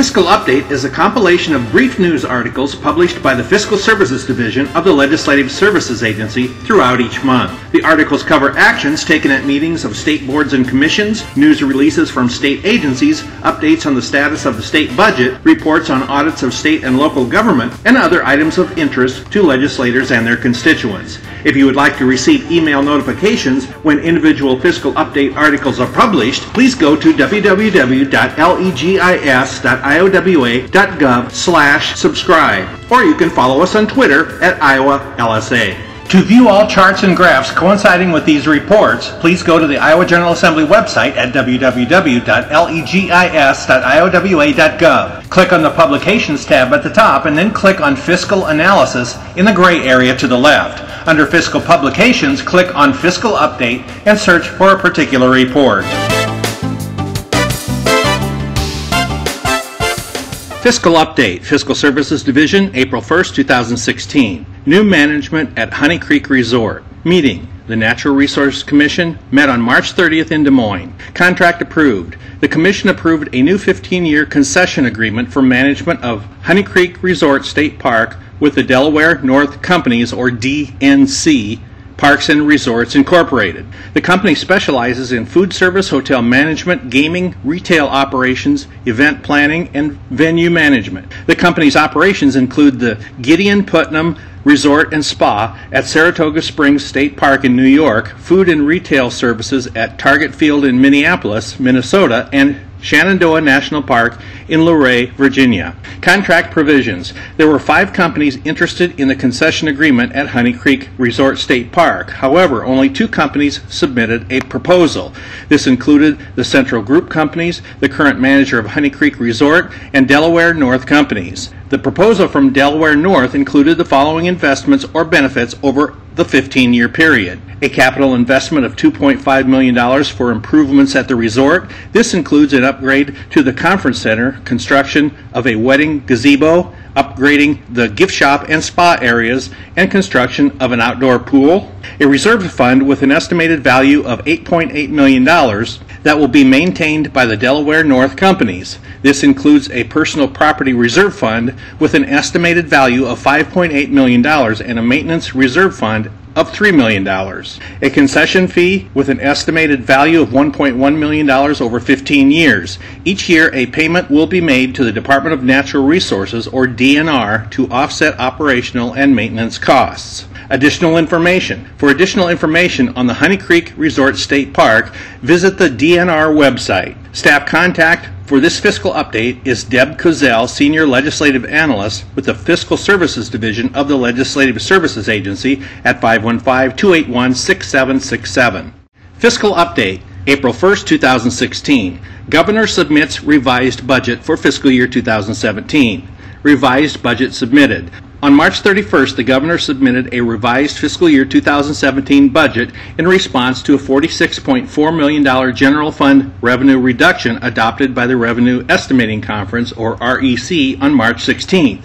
Fiscal Update is a compilation of brief news articles published by the Fiscal Services Division of the Legislative Services Agency throughout each month. The articles cover actions taken at meetings of state boards and commissions, news releases from state agencies, updates on the status of the state budget, reports on audits of state and local government, and other items of interest to legislators and their constituents. If you would like to receive email notifications when individual Fiscal Update articles are published, please go to www.legis.iowa.gov slash subscribe, or you can follow us on Twitter at Iowa LSA. To view all charts and graphs coinciding with these reports, please go to the Iowa General Assembly website at www.legis.iowa.gov. Click on the Publications tab at the top and then click on Fiscal Analysis in the gray area to the left. Under Fiscal Publications, click on Fiscal Update and search for a particular report. Fiscal Update, Fiscal Services Division, April 1st, 2016. New management at Honey Creek Resort. Meeting. The Natural Resource Commission met on March 30th in Des Moines. Contract approved. The Commission approved a new 15 year concession agreement for management of Honey Creek Resort State Park with the Delaware North Companies, or DNC, Parks and Resorts Incorporated. The company specializes in food service, hotel management, gaming, retail operations, event planning, and venue management. The company's operations include the Gideon Putnam Resort and Spa at Saratoga Springs State Park in New York, food and retail services at Target Field in Minneapolis, Minnesota, and Shenandoah National Park in Luray, Virginia. Contract provisions. There were five companies interested in the concession agreement at Honey Creek Resort State Park. However, only two companies submitted a proposal. This included the Central Group Companies, the current manager of Honey Creek Resort, and Delaware North Companies. The proposal from Delaware North included the following investments or benefits over the 15 year period. A capital investment of $2.5 million for improvements at the resort. This includes an upgrade to the conference center, construction of a wedding gazebo, upgrading the gift shop and spa areas, and construction of an outdoor pool. A reserve fund with an estimated value of $8.8 million that will be maintained by the Delaware North companies. This includes a personal property reserve fund with an estimated value of $5.8 million and a maintenance reserve fund of $3 million. A concession fee with an estimated value of $1.1 million over 15 years. Each year, a payment will be made to the Department of Natural Resources, or DNR, to offset operational and maintenance costs. Additional information. For additional information on the Honey Creek Resort State Park, visit the DNR website. Staff contact for this fiscal update is Deb Kozel, Senior Legislative Analyst with the Fiscal Services Division of the Legislative Services Agency at 515-281-6767. Fiscal update, April 1st, 2016. Governor submits revised budget for fiscal year 2017. Revised budget submitted. On March 31st, the governor submitted a revised fiscal year 2017 budget in response to a $46.4 million general fund revenue reduction adopted by the Revenue Estimating Conference, or REC, on March 16th.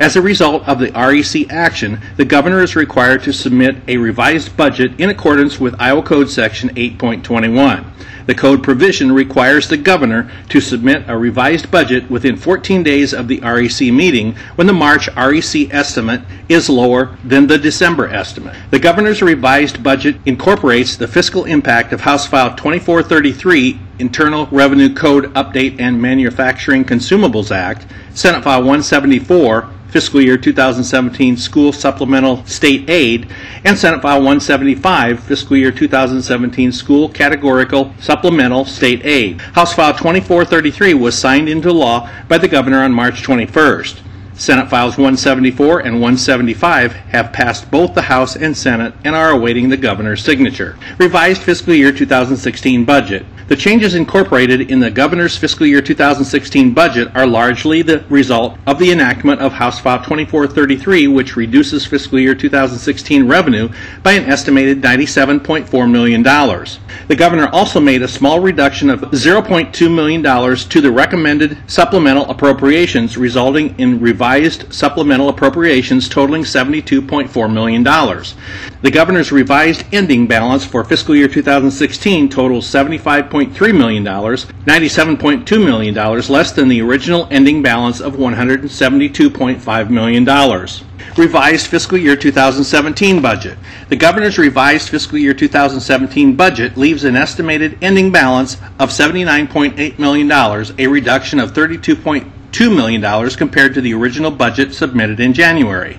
As a result of the REC action, the governor is required to submit a revised budget in accordance with Iowa Code Section 8.21. The code provision requires the governor to submit a revised budget within 14 days of the REC meeting when the March REC estimate is lower than the December estimate. The governor's revised budget incorporates the fiscal impact of House File 2433 Internal Revenue Code Update and Manufacturing Consumables Act, Senate File 174 fiscal year 2017 school supplemental state aid, and Senate File 175, fiscal year 2017 school categorical supplemental state aid. House File 2433 was signed into law by the governor on March 21st. Senate Files 174 and 175 have passed both the House and Senate and are awaiting the governor's signature. Revised fiscal year 2016 budget. The changes incorporated in the governor's fiscal year 2016 budget are largely the result of the enactment of House File 2433, which reduces fiscal year 2016 revenue by an estimated $97.4 million. The governor also made a small reduction of $0.2 million to the recommended supplemental appropriations, resulting in revised revised supplemental appropriations totaling $72.4 million. The governor's revised ending balance for fiscal year 2016 totals $75.3 million, $97.2 million less than the original ending balance of $172.5 million. Revised fiscal year 2017 budget. The governor's revised fiscal year 2017 budget leaves an estimated ending balance of $79.8 million, a reduction of $32.2 million compared to the original budget submitted in January.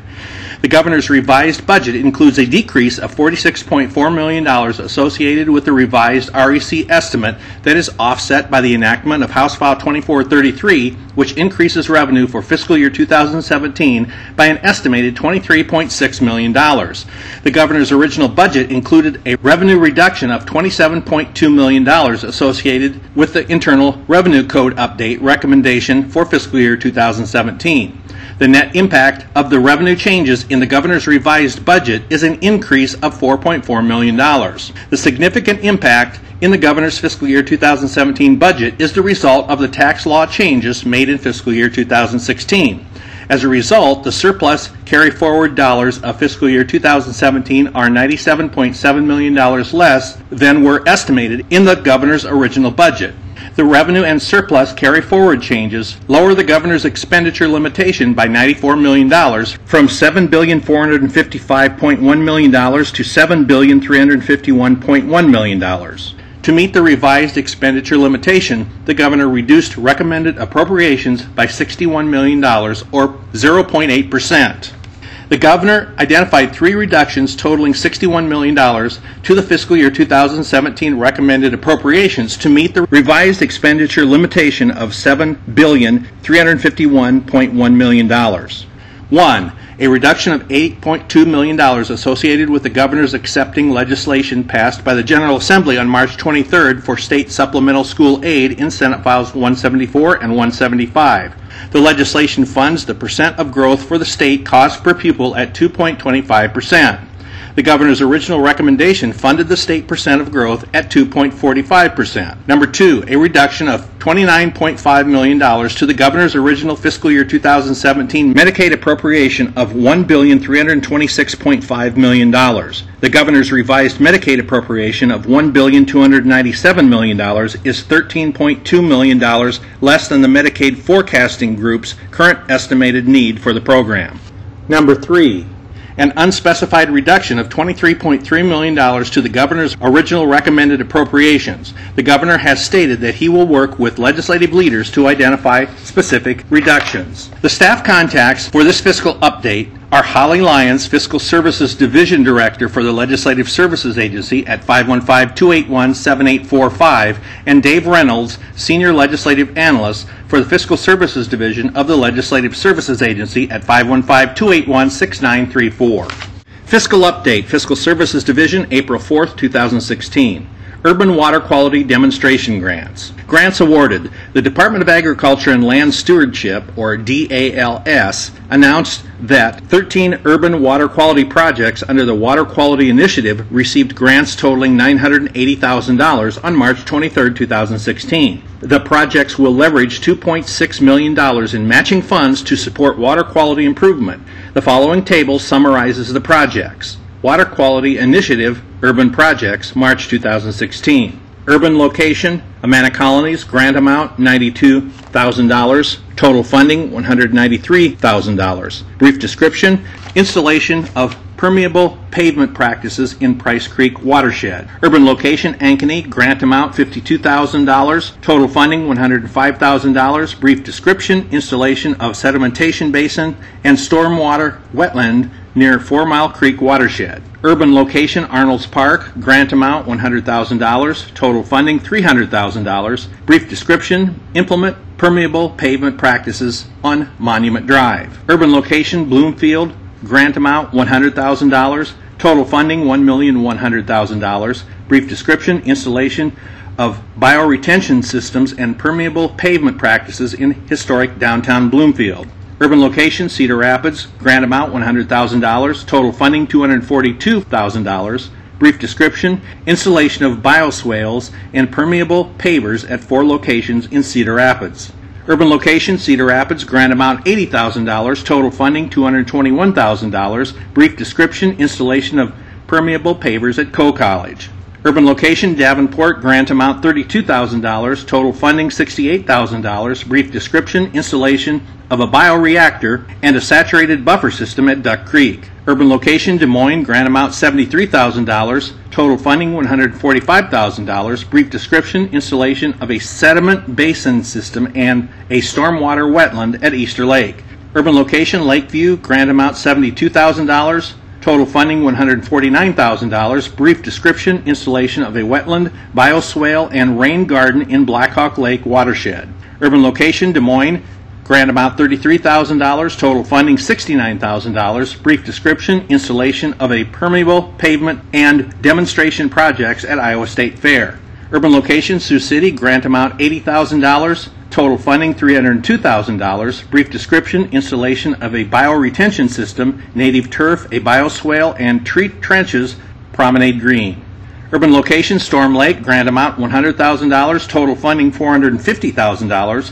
The governor's revised budget includes a decrease of $46.4 million associated with the revised REC estimate that is offset by the enactment of House File 2433, which increases revenue for fiscal year 2017 by an estimated $23.6 million. The governor's original budget included a revenue reduction of $27.2 million associated with the Internal Revenue Code update recommendation for fiscal year 2017. The net impact of the revenue changes in the governor's revised budget is an increase of $4.4 million. The significant impact in the governor's fiscal year 2017 budget is the result of the tax law changes made in fiscal year 2016. As a result, the surplus carry forward dollars of fiscal year 2017 are $97.7 million less than were estimated in the governor's original budget. The revenue and surplus carry forward changes lower the governor's expenditure limitation by $94 million from $7,455.1 million to $7,351.1 million. To meet the revised expenditure limitation, the governor reduced recommended appropriations by $61 million, or 0.8%. The governor identified three reductions totaling $61 million to the fiscal year 2017 recommended appropriations to meet the revised expenditure limitation of $7,351.1 million. One, a reduction of $8.2 million associated with the governor's accepting legislation passed by the General Assembly on March 23rd for state supplemental school aid in Senate Files 174 and 175. The legislation funds the percent of growth for the state cost per pupil at 2.25%. The governor's original recommendation funded the state percent of growth at 2.45%. Number two, a reduction of $29.5 million to the governor's original fiscal year 2017 Medicaid appropriation of $1,326.5 million. The governor's revised Medicaid appropriation of $1,297 million is $13.2 million less than the Medicaid forecasting group's current estimated need for the program. Number three, an unspecified reduction of $23.3 million to the governor's original recommended appropriations. The governor has stated that he will work with legislative leaders to identify specific reductions. The staff contacts for this fiscal update are Holly Lyons, Fiscal Services Division Director for the Legislative Services Agency at 515-281-7845, and Dave Reynolds, Senior Legislative Analyst for the Fiscal Services Division of the Legislative Services Agency at 515-281-6934. Fiscal Update, Fiscal Services Division, April 4th, 2016. Urban Water Quality Demonstration Grants. Grants awarded. The Department of Agriculture and Land Stewardship, or DALS, announced that 13 urban water quality projects under the Water Quality Initiative received grants totaling $980,000 on March 23, 2016. The projects will leverage $2.6 million in matching funds to support water quality improvement. The following table summarizes the projects. Water Quality Initiative Urban Projects, March 2016. Urban location, Amana Colonies, grant amount $92,000, total funding $193,000. Brief description, installation of permeable pavement practices in Price Creek watershed. Urban location, Ankeny, grant amount $52,000, total funding $105,000. Brief description, installation of sedimentation basin and stormwater wetland near Four Mile Creek watershed. Urban location Arnolds Park, grant amount $100,000, total funding $300,000. Brief description implement permeable pavement practices on Monument Drive. Urban location Bloomfield, grant amount $100,000, total funding $1,100,000. Brief description installation of bioretention systems and permeable pavement practices in historic downtown Bloomfield. Urban location, Cedar Rapids. Grant amount, $100,000. Total funding, $242,000. Brief description, installation of bioswales and permeable pavers at four locations in Cedar Rapids. Urban location Cedar Rapids, grant amount $80,000, total funding $221,000. Brief description installation of permeable pavers at Coe College. Urban location Davenport, grant amount $32,000, total funding $68,000. Brief description installation of a bioreactor and a saturated buffer system at Duck Creek. Urban location Des Moines, grant amount $73,000, total funding $145,000. Brief description installation of a sediment basin system and a stormwater wetland at Easter Lake. Urban location Lakeview, grant amount $72,000, total funding $149,000. Brief description installation of a wetland, bioswale, and rain garden in Blackhawk Lake watershed. Urban location Des Moines, Grant amount $33,000, total funding $69,000. Brief description, installation of a permeable pavement and demonstration projects at Iowa State Fair. Urban location, Sioux City, grant amount $80,000, total funding $302,000. Brief description, installation of a bioretention system, native turf, a bioswale, and tree trenches, Promenade Green. Urban location, Storm Lake, grant amount $100,000, total funding $450,000.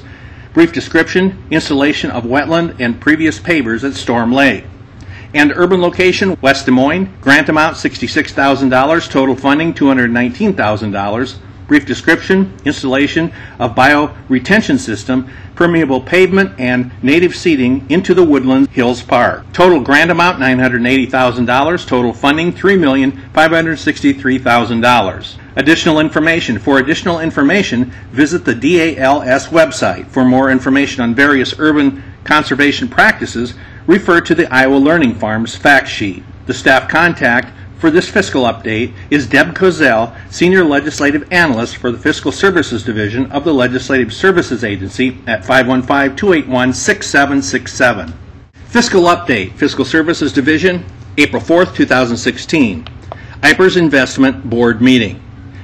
Brief description, installation of wetland and pervious pavers at Storm Lake. And urban location, West Des Moines, grant amount $66,000, total funding $219,000. Brief description, installation of bioretention system, permeable pavement, and native seeding into the Woodland Hills Park. Total grant amount $980,000, total funding $3,563,000. Additional information. For additional information, visit the DALS website. For more information on various urban conservation practices, refer to the Iowa Learning Farms fact sheet. The staff contact for this fiscal update is Deb Kozel, Senior Legislative Analyst for the Fiscal Services Division of the Legislative Services Agency at 515 281 6767. Fiscal Update, Fiscal Services Division, April 4th, 2016. IPERS Investment Board Meeting.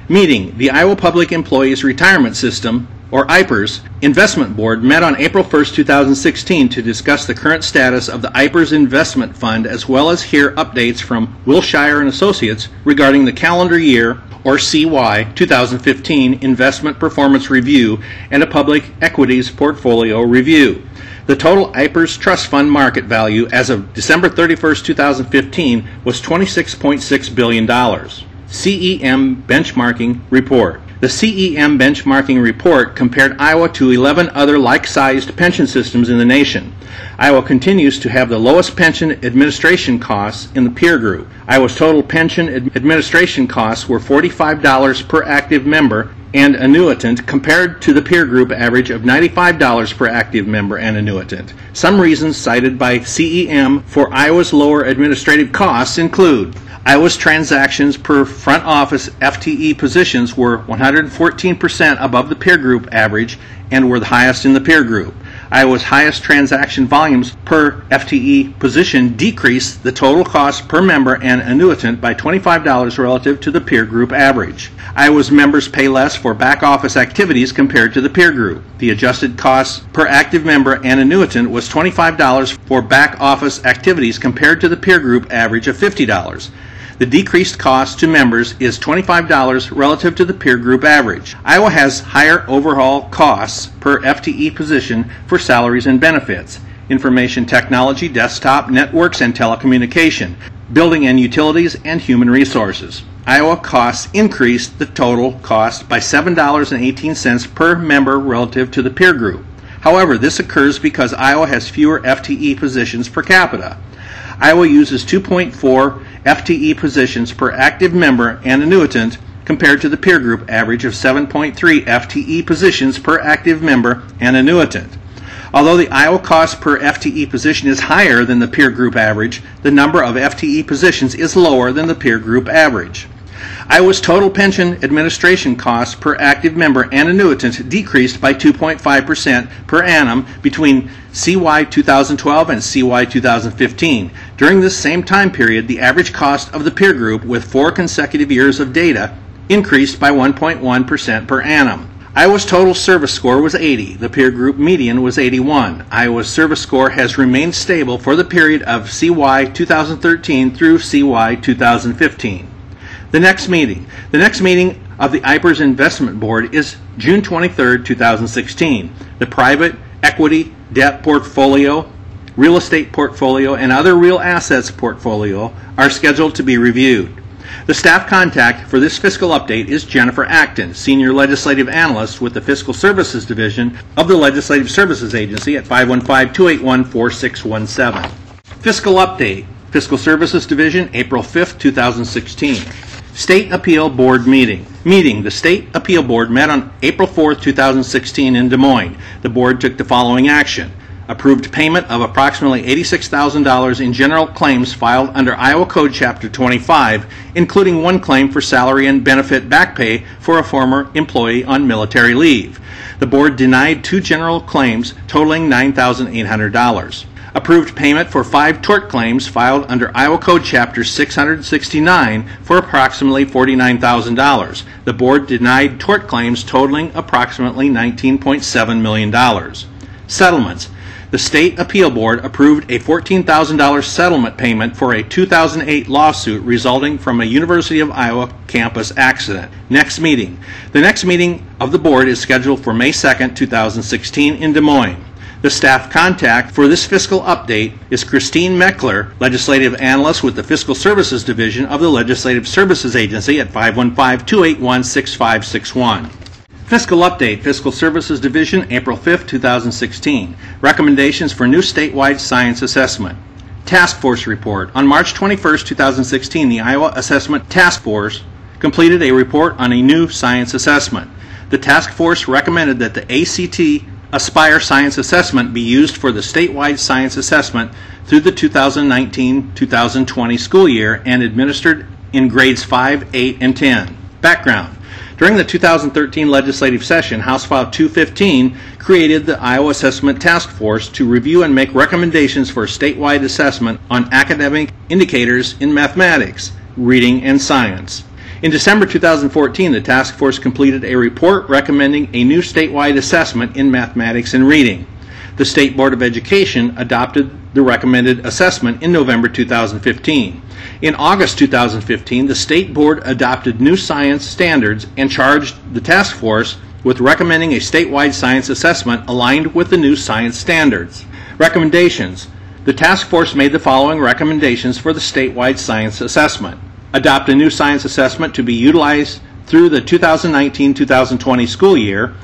Meeting, the Iowa Public Employees Retirement System, or IPERS, Investment Board met on April 1, 2016 to discuss the current status of the IPERS Investment Fund as well as hear updates from Wilshire and Associates regarding the calendar year or CY 2015 investment performance review and a public equities portfolio review. The total IPERS trust fund market value as of December 31, 2015 was $26.6 billion. CEM Benchmarking Report. The CEM benchmarking report compared Iowa to 11 other like sized pension systems in the nation. Iowa continues to have the lowest pension administration costs in the peer group. Iowa's total pension ad- administration costs were $45 per active member and annuitant compared to the peer group average of $95 per active member and annuitant. Some reasons cited by CEM for Iowa's lower administrative costs include Iowa's transactions per front office FTE positions were 114% above the peer group average and were the highest in the peer group. Iowa's highest transaction volumes per FTE position decreased the total cost per member and annuitant by $25 relative to the peer group average. Iowa's members pay less for back office activities compared to the peer group. The adjusted cost per active member and annuitant was $25 for back office activities compared to the peer group average of $50. The decreased cost to members is $25 relative to the peer group average. Iowa has higher overall costs per FTE position for salaries and benefits, information technology, desktop, networks, and telecommunication, building and utilities, and human resources. Iowa costs increased the total cost by $7.18 per member relative to the peer group. However, this occurs because Iowa has fewer FTE positions per capita. Iowa uses 2.4 FTE positions per active member and annuitant compared to the peer group average of 7.3 FTE positions per active member and annuitant. Although the Iowa cost per FTE position is higher than the peer group average, the number of FTE positions is lower than the peer group average. Iowa's total pension administration costs per active member and annuitant decreased by 2.5% per annum between CY 2012 and CY 2015. During this same time period, the average cost of the peer group with four consecutive years of data increased by 1.1% per annum. Iowa's total service score was 80. The peer group median was 81. Iowa's service score has remained stable for the period of CY 2013 through CY 2015. The next meeting. The next meeting of the IPERS Investment Board is June 23, 2016. The private equity debt portfolio, real estate portfolio, and other real assets portfolio are scheduled to be reviewed. The staff contact for this fiscal update is Jennifer Acton, Senior Legislative Analyst with the Fiscal Services Division of the Legislative Services Agency at 515-281-4617. Fiscal update, Fiscal Services Division, April 5, 2016. State Appeal Board meeting. Meeting. The State Appeal Board met on April 4, 2016 in Des Moines. The board took the following action. Approved payment of approximately $86,000 in general claims filed under Iowa Code Chapter 25, including one claim for salary and benefit back pay for a former employee on military leave. The board denied two general claims totaling $9,800 approved payment for five tort claims filed under Iowa Code Chapter 669 for approximately $49,000. The board denied tort claims totaling approximately $19.7 million. Settlements. The State Appeal Board approved a $14,000 settlement payment for a 2008 lawsuit resulting from a University of Iowa campus accident. Next meeting. The next meeting of the board is scheduled for May 2, 2016 in Des Moines. The staff contact for this fiscal update is Christine Meckler, Legislative Analyst with the Fiscal Services Division of the Legislative Services Agency at 515-281-6561. Fiscal Update, Fiscal Services Division, April 5, 2016. Recommendations for new statewide science assessment. Task Force Report. On March 21, 2016, the Iowa Assessment Task Force completed a report on a new science assessment. The task force recommended that the ACT Aspire Science Assessment be used for the statewide science assessment through the 2019-2020 school year and administered in grades 5, 8, and 10. Background. During the 2013 legislative session, House File 215 created the Iowa Assessment Task Force to review and make recommendations for statewide assessment on academic indicators in mathematics, reading, and science. In December 2014, the task force completed a report recommending a new statewide assessment in mathematics and reading. The State Board of Education adopted the recommended assessment in November 2015. In August 2015, the State Board adopted new science standards and charged the task force with recommending a statewide science assessment aligned with the new science standards. Recommendations The task force made the following recommendations for the statewide science assessment adopt a new science assessment to be utilized through the 2019-2020 school year,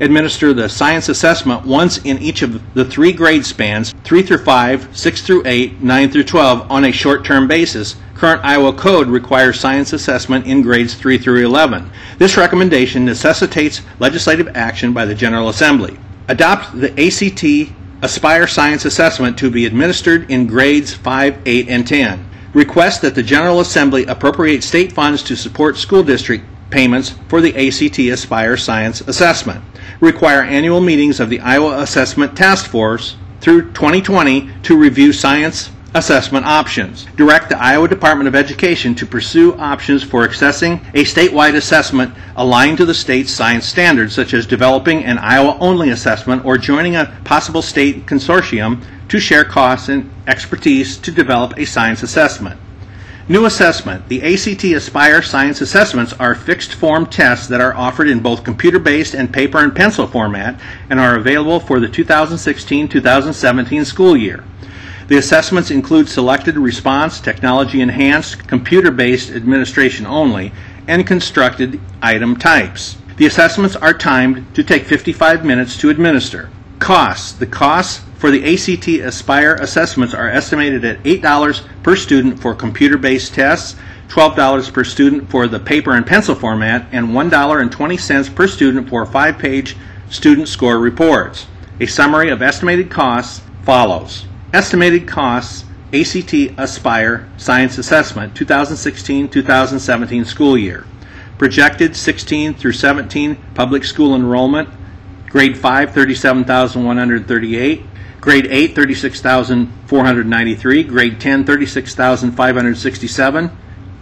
administer the science assessment once in each of the three grade spans 3 through 5, 6 through 8, 9 through 12 on a short term basis. Current Iowa code requires science assessment in grades 3 through 11. This recommendation necessitates legislative action by the General Assembly. Adopt the ACT Aspire Science Assessment to be administered in grades 5, 8, and 10 request that the General Assembly appropriate state funds to support school district payments for the ACT Aspire Science Assessment. Require annual meetings of the Iowa Assessment Task Force through 2020 to review science assessment options. Direct the Iowa Department of Education to pursue options for accessing a statewide assessment aligned to the state's science standards, such as developing an Iowa only assessment or joining a possible state consortium to share costs and expertise to develop a science assessment. New assessment. The ACT Aspire Science Assessments are fixed form tests that are offered in both computer based and paper and pencil format and are available for the 2016 2017 school year. The assessments include selected response, technology enhanced, computer based administration only, and constructed item types. The assessments are timed to take 55 minutes to administer. Costs. The costs for the ACT Aspire assessments are estimated at $8 per student for computer based tests, $12 per student for the paper and pencil format, and $1.20 per student for five page student score reports. A summary of estimated costs follows. Estimated costs ACT Aspire Science Assessment 2016 2017 school year. Projected 16 through 17 public school enrollment. Grade 5 37,138. Grade 8 36,493. Grade 10 36,567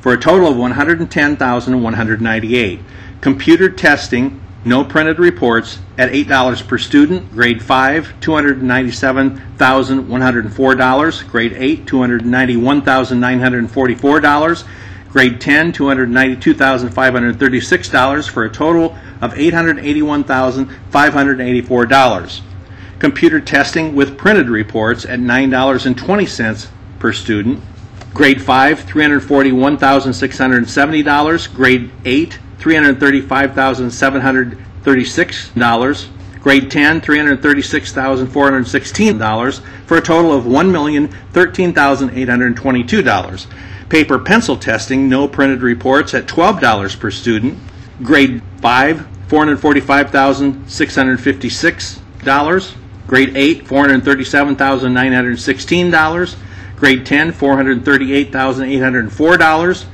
for a total of 110,198. Computer testing no printed reports at $8 per student. Grade 5, $297,104. Grade 8, $291,944. Grade 10, $292,536 for a total of $881,584. Computer testing with printed reports at $9.20 per student. Grade 5, $341,670. Grade 8, $335,736. Grade 10, $336,416 for a total of $1,013,822. Paper pencil testing, no printed reports at $12 per student. Grade 5, $445,656. Grade 8, $437,916. Grade 10, $438,804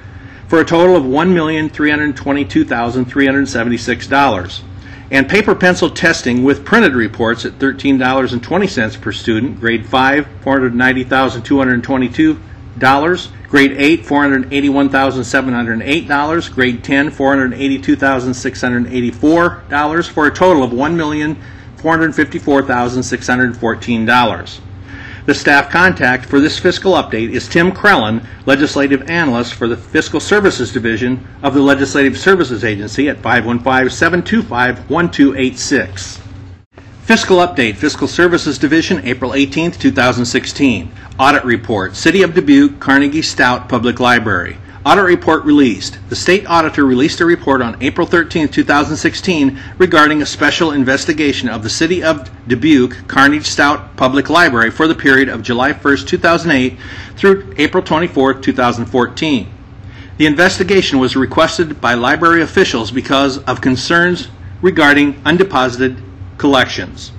for a total of $1,322,376. And paper pencil testing with printed reports at $13.20 per student. Grade 5, $490,222. Grade 8, $481,708. Grade 10, $482,684 for a total of $1,454,614. The staff contact for this fiscal update is Tim Crellin, Legislative Analyst for the Fiscal Services Division of the Legislative Services Agency at 515-725-1286. Fiscal Update, Fiscal Services Division, April 18, 2016. Audit Report, City of Dubuque, Carnegie Stout Public Library. Audit report released. The state auditor released a report on April 13, 2016 regarding a special investigation of the City of Dubuque Carnegie Stout Public Library for the period of July 1, 2008 through April 24, 2014. The investigation was requested by library officials because of concerns regarding undeposited collections.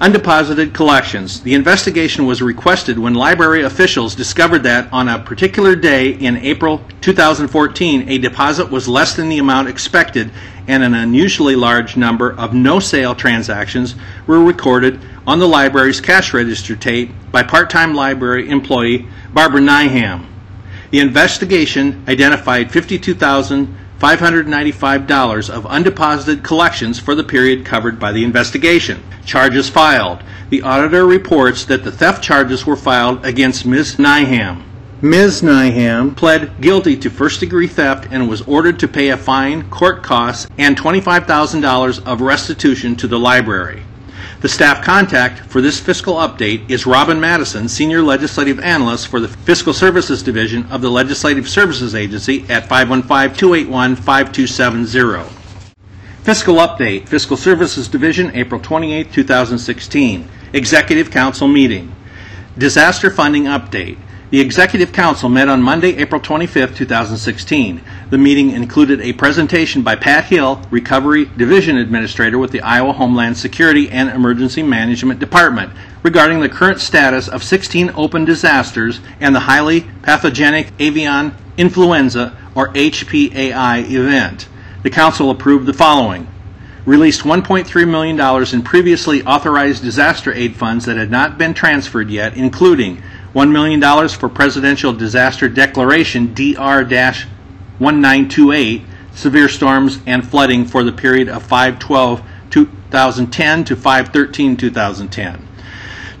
Undeposited collections. The investigation was requested when library officials discovered that on a particular day in April 2014, a deposit was less than the amount expected and an unusually large number of no sale transactions were recorded on the library's cash register tape by part time library employee Barbara Nyham. The investigation identified 52,000. $595 of undeposited collections for the period covered by the investigation. Charges filed. The auditor reports that the theft charges were filed against Ms. Nyham. Ms. Nyham pled guilty to first degree theft and was ordered to pay a fine, court costs, and $25,000 of restitution to the library. The staff contact for this fiscal update is Robin Madison, Senior Legislative Analyst for the Fiscal Services Division of the Legislative Services Agency at 515-281-5270. Fiscal Update, Fiscal Services Division, April 28, 2016. Executive Council Meeting. Disaster Funding Update. The Executive Council met on Monday, April 25, 2016. The meeting included a presentation by Pat Hill, Recovery Division Administrator with the Iowa Homeland Security and Emergency Management Department, regarding the current status of 16 open disasters and the highly pathogenic avian influenza, or HPAI, event. The Council approved the following released $1.3 million in previously authorized disaster aid funds that had not been transferred yet, including $1 million for Presidential Disaster Declaration DR 1928, severe storms and flooding for the period of 512 2010 to 513 2010.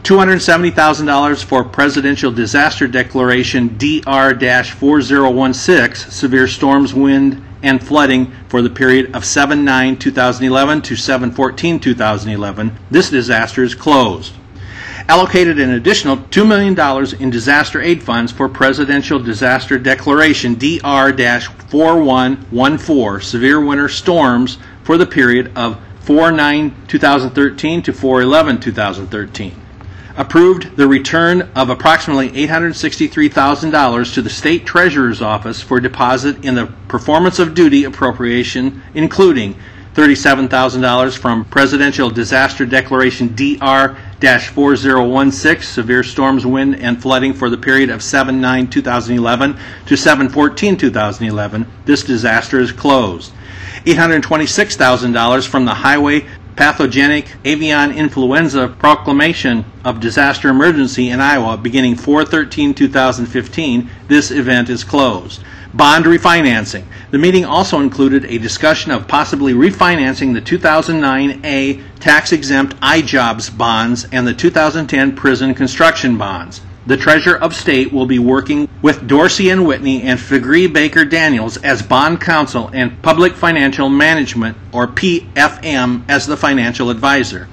$270,000 for Presidential Disaster Declaration DR 4016, severe storms, wind, and flooding for the period of 7 9 2011 to 7 14 2011. This disaster is closed. Allocated an additional $2 million in disaster aid funds for Presidential Disaster Declaration DR 4114 severe winter storms for the period of 4 9 2013 to 4 11 2013 approved the return of approximately $863,000 to the State Treasurer's Office for deposit in the performance of duty appropriation, including $37,000 from Presidential Disaster Declaration DR 4016, severe storms, wind, and flooding for the period of 7 9 2011 to 7 14 2011. This disaster is closed. $826,000 from the Highly pathogenic avian influenza proclamation of disaster emergency in Iowa beginning 4-13-2015. This event is closed. Bond refinancing. The meeting also included a discussion of possibly refinancing the 2009A tax exempt iJobs bonds and the 2010 prison construction bonds. The Treasurer of State will be working with Dorsey and Whitney and Faegre Baker Daniels as bond counsel and Public Financial Management, or PFM, as the financial advisor.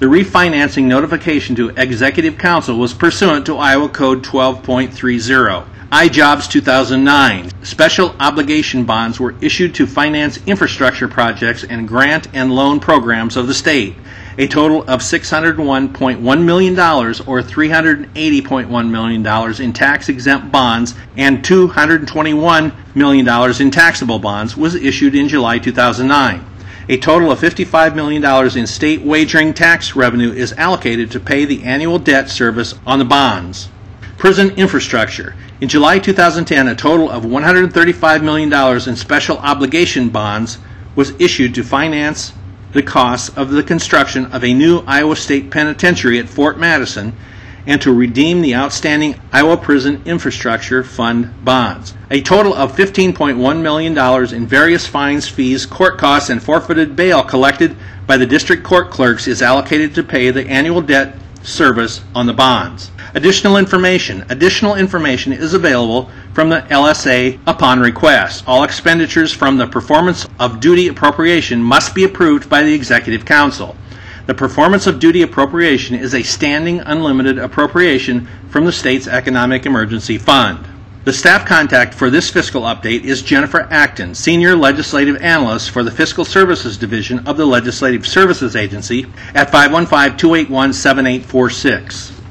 The refinancing notification to Executive Council was pursuant to Iowa Code 12.30. iJobs 2009. Special obligation bonds were issued to finance infrastructure projects and grant and loan programs of the state. A total of $601.1 million or $380.1 million in tax exempt bonds and $221 million in taxable bonds was issued in July 2009. A total of $55 million in state wagering tax revenue is allocated to pay the annual debt service on the bonds. Prison infrastructure. In July 2010, a total of $135 million in special obligation bonds was issued to finance the costs of the construction of a new Iowa State Penitentiary at Fort Madison and to redeem the outstanding Iowa Prison Infrastructure Fund bonds. A total of $15.1 million in various fines, fees, court costs, and forfeited bail collected by the district court clerks is allocated to pay the annual debt service on the bonds. Additional information. Additional information is available from the LSA upon request. All expenditures from the performance of duty appropriation must be approved by the Executive Council. The performance of duty appropriation is a standing unlimited appropriation from the state's Economic Emergency Fund. The staff contact for this fiscal update is Jennifer Acton, Senior Legislative Analyst for the Fiscal Services Division of the Legislative Services Agency at 515 281 7846.